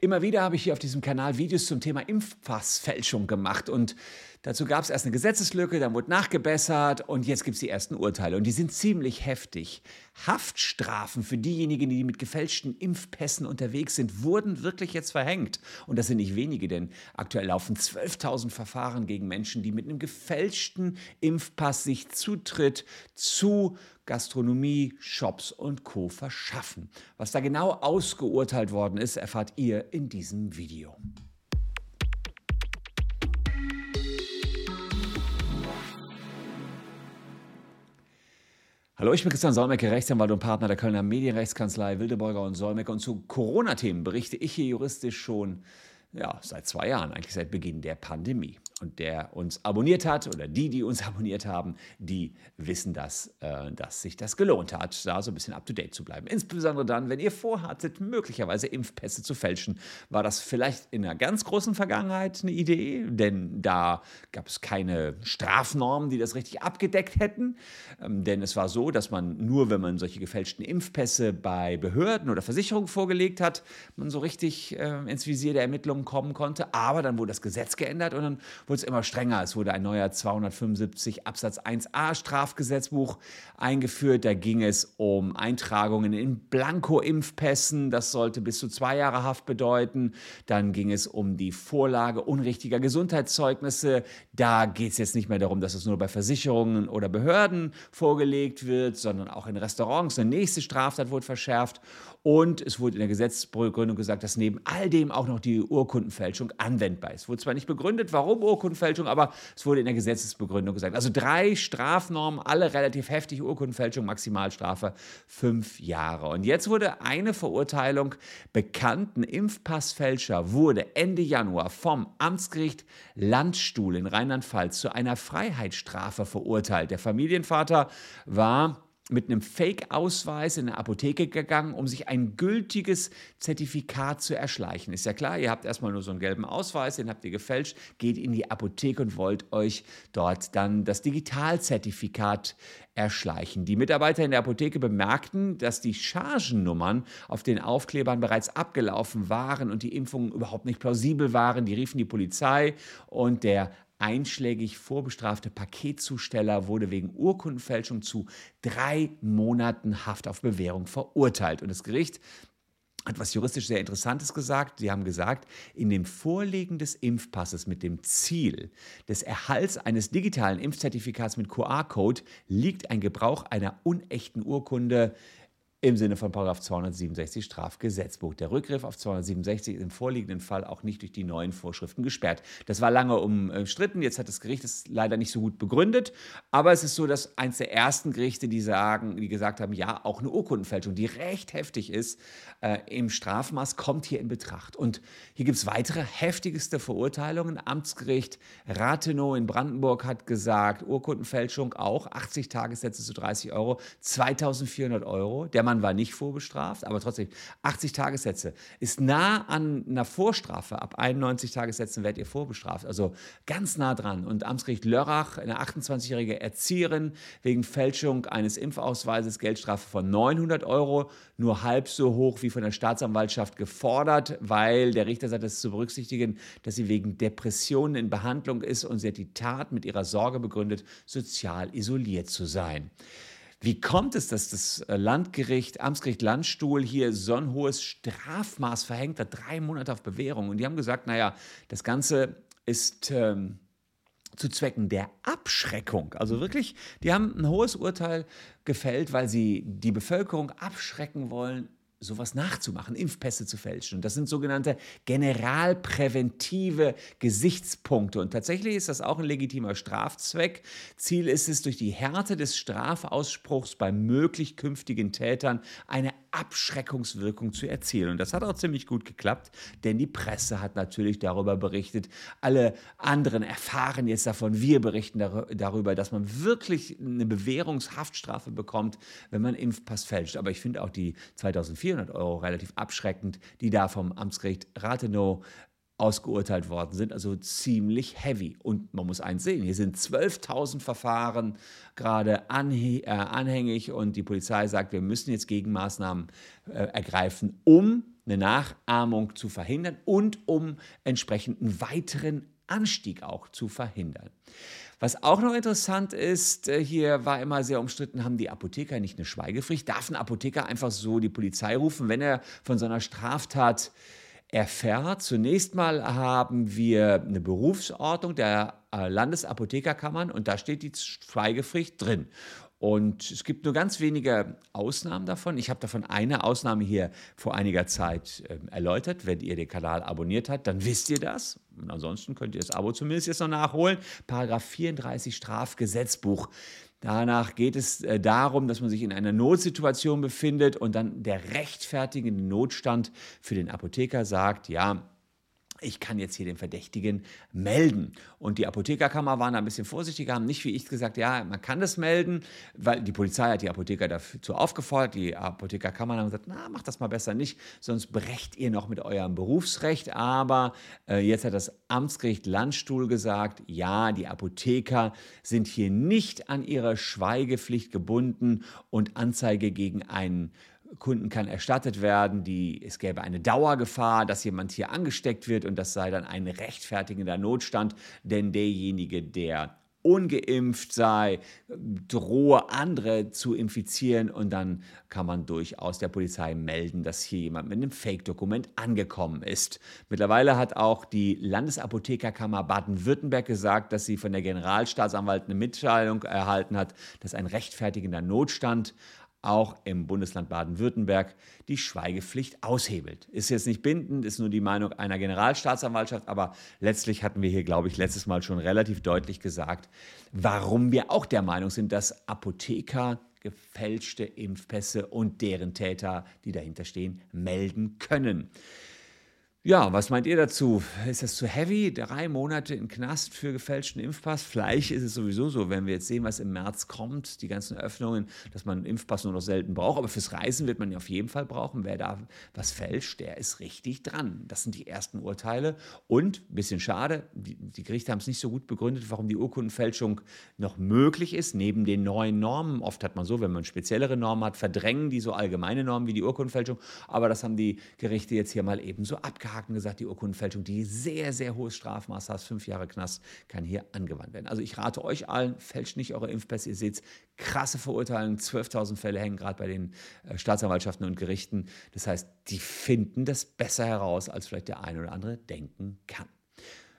Immer wieder habe ich hier auf diesem Kanal Videos zum Thema Impfpassfälschung gemacht und dazu gab es erst eine Gesetzeslücke, dann wurde nachgebessert und jetzt gibt es die ersten Urteile und die sind ziemlich heftig. Haftstrafen für diejenigen, die mit gefälschten Impfpässen unterwegs sind, wurden wirklich jetzt verhängt. Und das sind nicht wenige, denn aktuell laufen 12.000 Verfahren gegen Menschen, die mit einem gefälschten Impfpass sich Zutritt zu Gastronomie, Shops und Co. verschaffen. Was da genau ausgeurteilt worden ist, erfahrt ihr in diesem Video. Hallo, ich bin Christian Solmecke, Rechtsanwalt und Partner der Kölner Medienrechtskanzlei Wildeborger und Solmecke. Und zu Corona-Themen berichte ich hier juristisch schon ja, seit zwei Jahren, eigentlich seit Beginn der Pandemie. Und der uns abonniert hat oder die, die uns abonniert haben, die wissen das, äh, dass sich das gelohnt hat, da so ein bisschen up-to-date zu bleiben. Insbesondere dann, wenn ihr vorhattet, möglicherweise Impfpässe zu fälschen, war das vielleicht in einer ganz großen Vergangenheit eine Idee, denn da gab es keine Strafnormen, die das richtig abgedeckt hätten. Ähm, denn es war so, dass man nur, wenn man solche gefälschten Impfpässe bei Behörden oder Versicherungen vorgelegt hat, man so richtig äh, ins Visier der Ermittlungen kommen konnte. Aber dann wurde das Gesetz geändert und dann wurde es immer strenger. Es wurde ein neuer 275 Absatz 1a Strafgesetzbuch eingeführt. Da ging es um Eintragungen in Blanko-Impfpässen. Das sollte bis zu zwei Jahre Haft bedeuten. Dann ging es um die Vorlage unrichtiger Gesundheitszeugnisse. Da geht es jetzt nicht mehr darum, dass es nur bei Versicherungen oder Behörden vorgelegt wird, sondern auch in Restaurants. Eine nächste Straftat wurde verschärft. Und es wurde in der Gesetzesbegründung gesagt, dass neben all dem auch noch die Urkundenfälschung anwendbar ist. Es wurde zwar nicht begründet, warum Urkundenfälschung, aber es wurde in der Gesetzesbegründung gesagt. Also drei Strafnormen, alle relativ heftig. Urkundenfälschung, Maximalstrafe fünf Jahre. Und jetzt wurde eine Verurteilung bekannten Impfpassfälscher wurde Ende Januar vom Amtsgericht Landstuhl in Rheinland-Pfalz zu einer Freiheitsstrafe verurteilt. Der Familienvater war mit einem Fake-Ausweis in eine Apotheke gegangen, um sich ein gültiges Zertifikat zu erschleichen. Ist ja klar, ihr habt erstmal nur so einen gelben Ausweis, den habt ihr gefälscht, geht in die Apotheke und wollt euch dort dann das Digitalzertifikat erschleichen. Die Mitarbeiter in der Apotheke bemerkten, dass die Chargennummern auf den Aufklebern bereits abgelaufen waren und die Impfungen überhaupt nicht plausibel waren. Die riefen die Polizei und der einschlägig vorbestrafte Paketzusteller wurde wegen Urkundenfälschung zu drei Monaten Haft auf Bewährung verurteilt. Und das Gericht hat was juristisch sehr Interessantes gesagt. Sie haben gesagt, in dem Vorlegen des Impfpasses mit dem Ziel des Erhalts eines digitalen Impfzertifikats mit QR-Code liegt ein Gebrauch einer unechten Urkunde im Sinne von 267 Strafgesetzbuch. Der Rückgriff auf 267 ist im vorliegenden Fall auch nicht durch die neuen Vorschriften gesperrt. Das war lange umstritten, jetzt hat das Gericht es leider nicht so gut begründet, aber es ist so, dass eins der ersten Gerichte, die sagen, die gesagt haben, ja, auch eine Urkundenfälschung, die recht heftig ist, äh, im Strafmaß kommt hier in Betracht. Und hier gibt es weitere heftigste Verurteilungen. Amtsgericht Rathenow in Brandenburg hat gesagt, Urkundenfälschung auch, 80 Tagessätze zu 30 Euro, 2400 Euro. Der Mann Mann war nicht vorbestraft, aber trotzdem 80 Tagessätze ist nah an einer Vorstrafe. Ab 91 Tagessätzen werdet ihr vorbestraft. Also ganz nah dran. Und Amtsgericht Lörrach, eine 28-jährige Erzieherin, wegen Fälschung eines Impfausweises Geldstrafe von 900 Euro, nur halb so hoch wie von der Staatsanwaltschaft gefordert, weil der Richter sagt, es zu berücksichtigen, dass sie wegen Depressionen in Behandlung ist und sie hat die Tat mit ihrer Sorge begründet, sozial isoliert zu sein. Wie kommt es, dass das äh, Landgericht, Amtsgericht Landstuhl hier so ein hohes Strafmaß verhängt hat, drei Monate auf Bewährung? Und die haben gesagt, naja, das Ganze ist ähm, zu Zwecken der Abschreckung. Also wirklich, die haben ein hohes Urteil gefällt, weil sie die Bevölkerung abschrecken wollen, sowas nachzumachen, Impfpässe zu fälschen. Und das sind sogenannte generalpräventive Gesichtspunkte. Und tatsächlich ist das auch ein legitimer Strafzweck. Ziel ist es, durch die Härte des Strafausspruchs bei möglich künftigen Tätern eine Abschreckungswirkung zu erzielen. Und das hat auch ziemlich gut geklappt, denn die Presse hat natürlich darüber berichtet. Alle anderen erfahren jetzt davon. Wir berichten darüber, dass man wirklich eine Bewährungshaftstrafe bekommt, wenn man Impfpass fälscht. Aber ich finde auch die 2400 Euro relativ abschreckend, die da vom Amtsgericht Rathenow ausgeurteilt worden sind, also ziemlich heavy. Und man muss eins sehen, hier sind 12.000 Verfahren gerade äh, anhängig und die Polizei sagt, wir müssen jetzt Gegenmaßnahmen äh, ergreifen, um eine Nachahmung zu verhindern und um entsprechenden weiteren Anstieg auch zu verhindern. Was auch noch interessant ist, äh, hier war immer sehr umstritten, haben die Apotheker nicht eine Schweigepflicht? Darf ein Apotheker einfach so die Polizei rufen, wenn er von so einer Straftat erfährt? Zunächst mal haben wir eine Berufsordnung der äh, Landesapothekerkammern und da steht die Schweigepflicht drin. Und es gibt nur ganz wenige Ausnahmen davon. Ich habe davon eine Ausnahme hier vor einiger Zeit äh, erläutert. Wenn ihr den Kanal abonniert habt, dann wisst ihr das. Und ansonsten könnt ihr das Abo zumindest jetzt noch nachholen. Paragraph 34 Strafgesetzbuch. Danach geht es äh, darum, dass man sich in einer Notsituation befindet und dann der rechtfertigende Notstand für den Apotheker sagt, ja, ich kann jetzt hier den Verdächtigen melden. Und die Apothekerkammer waren da ein bisschen vorsichtiger, haben nicht wie ich gesagt, ja, man kann das melden, weil die Polizei hat die Apotheker dazu aufgefordert. Die Apothekerkammer haben gesagt, na, macht das mal besser nicht, sonst brecht ihr noch mit eurem Berufsrecht. Aber äh, jetzt hat das Amtsgericht Landstuhl gesagt, ja, die Apotheker sind hier nicht an ihre Schweigepflicht gebunden und Anzeige gegen einen Kunden kann erstattet werden, die, es gäbe eine Dauergefahr, dass jemand hier angesteckt wird und das sei dann ein rechtfertigender Notstand, denn derjenige, der ungeimpft sei, drohe andere zu infizieren und dann kann man durchaus der Polizei melden, dass hier jemand mit einem Fake-Dokument angekommen ist. Mittlerweile hat auch die Landesapothekerkammer Baden-Württemberg gesagt, dass sie von der Generalstaatsanwalt eine Mitteilung erhalten hat, dass ein rechtfertigender Notstand auch im Bundesland Baden-Württemberg die Schweigepflicht aushebelt. Ist jetzt nicht bindend, ist nur die Meinung einer Generalstaatsanwaltschaft, aber letztlich hatten wir hier, glaube ich, letztes Mal schon relativ deutlich gesagt, warum wir auch der Meinung sind, dass Apotheker gefälschte Impfpässe und deren Täter, die dahinter stehen, melden können. Ja, was meint ihr dazu? Ist das zu heavy? Drei Monate in Knast für gefälschten Impfpass? Vielleicht ist es sowieso so, wenn wir jetzt sehen, was im März kommt, die ganzen Öffnungen, dass man einen Impfpass nur noch selten braucht. Aber fürs Reisen wird man ihn auf jeden Fall brauchen. Wer da was fälscht, der ist richtig dran. Das sind die ersten Urteile. Und, ein bisschen schade, die, die Gerichte haben es nicht so gut begründet, warum die Urkundenfälschung noch möglich ist, neben den neuen Normen. Oft hat man so, wenn man speziellere Normen hat, verdrängen die so allgemeine Normen wie die Urkundenfälschung. Aber das haben die Gerichte jetzt hier mal eben so abgehalten abgehakt gesagt, die Urkundenfälschung, die sehr, sehr hohes Strafmaß hat, fünf Jahre Knast, kann hier angewandt werden. Also ich rate euch allen, fälscht nicht eure Impfpässe. Ihr seht krasse Verurteilungen, 12.000 Fälle hängen gerade bei den äh, Staatsanwaltschaften und Gerichten. Das heißt, die finden das besser heraus, als vielleicht der eine oder andere denken kann.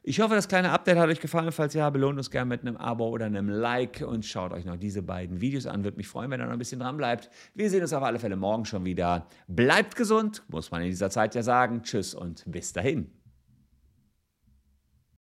Ich hoffe, das kleine Update hat euch gefallen. Falls ja, belohnt uns gerne mit einem Abo oder einem Like und schaut euch noch diese beiden Videos an. Würde mich freuen, wenn ihr noch ein bisschen dran bleibt. Wir sehen uns auf alle Fälle morgen schon wieder. Bleibt gesund, muss man in dieser Zeit ja sagen. Tschüss und bis dahin.